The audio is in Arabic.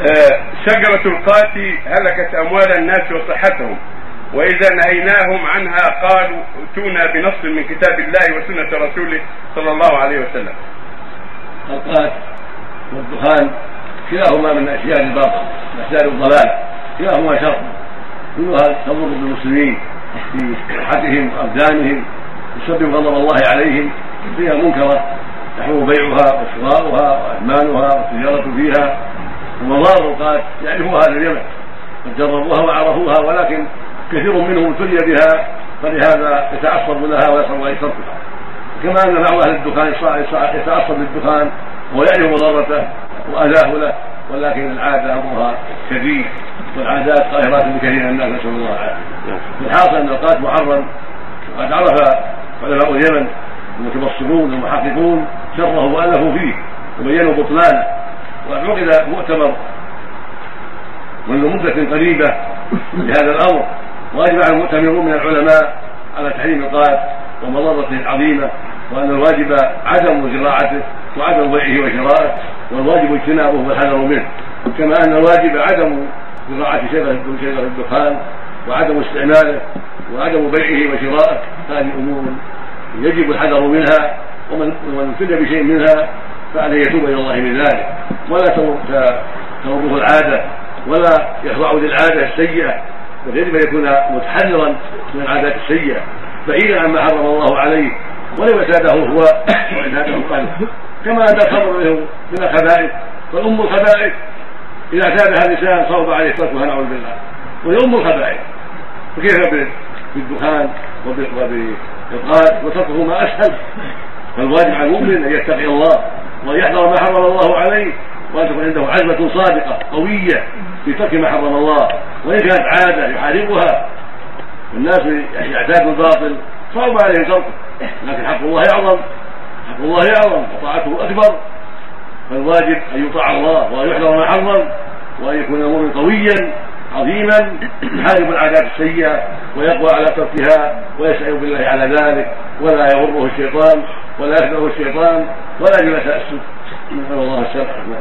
آه، شجرة القاتي هلكت أموال الناس وصحتهم وإذا نهيناهم عنها قالوا ائتونا بنص من كتاب الله وسنة رسوله صلى الله عليه وسلم. القات والدخان كلاهما من أشياء الباطل أشياء الضلال كلاهما شر. كلها تضر بالمسلمين في صحتهم وأبدانهم تسبب غضب الله عليهم فيها منكرة. يحرم بيعها وشراؤها وأثمانها والتجارة فيها. ومضار القات يعرفها أهل اليمن قد جربوها وعرفوها ولكن كثير منهم ابتلي بها فلهذا يتعصب لها ويصعب ان يتركها كما أن بعض أهل الدخان يتعصب للدخان ويعرف مضرته وأذاه له ولكن العادة أمرها كثير والعادات قاهرات بكثير من الناس نسأل الله العافية. الحاصل أن القات محرم وقد عرف علماء اليمن المتبصرون والمحققون شره والفوا فيه وبينوا بطلانه وقد عقد مؤتمر منذ مدة قريبة لهذا الأمر. وأجمع المؤتمرون من العلماء على تحريم القات ومضرته العظيمة وأن الواجب عدم زراعته وعدم بيعه وشرائه والواجب اجتنابه والحذر منه. كما أن الواجب عدم زراعة شجرة الدخان وعدم استعماله وعدم بيعه وشرائه. هذه أمور يجب الحذر منها. ومن من ابتلي بشيء منها فعليه يتوب إلى الله من ذلك. ولا تضره العادة ولا يخضع للعادة السيئة. بل يجب أن يكون متحررا من العادات السيئة. بعيدا عما حرم الله عليه ولو اعتاده هو واعتاده قلبه كما ان الخمر من الخبائث. فالام الخبائث إذا اعتادها الإنسان صوب عليه تركها نعوذ بالله. وهي أم الخبائث. فكيف بالدخان وبالقات وتركه ما أسهل. فالواجب على المؤمن أن يتقي الله وأن يحذر ما حرم الله عليه وان تكون عنده عزمة صادقة قوية في ترك ما حرم الله وإن كانت عادة يحاربها. الناس يعتادوا الباطل صعب عليهم تركه لكن حق الله اعظم حق الله اعظم وطاعته أكبر. فالواجب أن يطاع الله وأن يحذر ما حرم وأن يكون المؤمن قويا عظيما يحارب العادات السيئة ويقوى على تركها ويسعى بالله على ذلك ولا يغره الشيطان. ولا يخدعه الشيطان ولا يتأسف نسأل الله السلامة.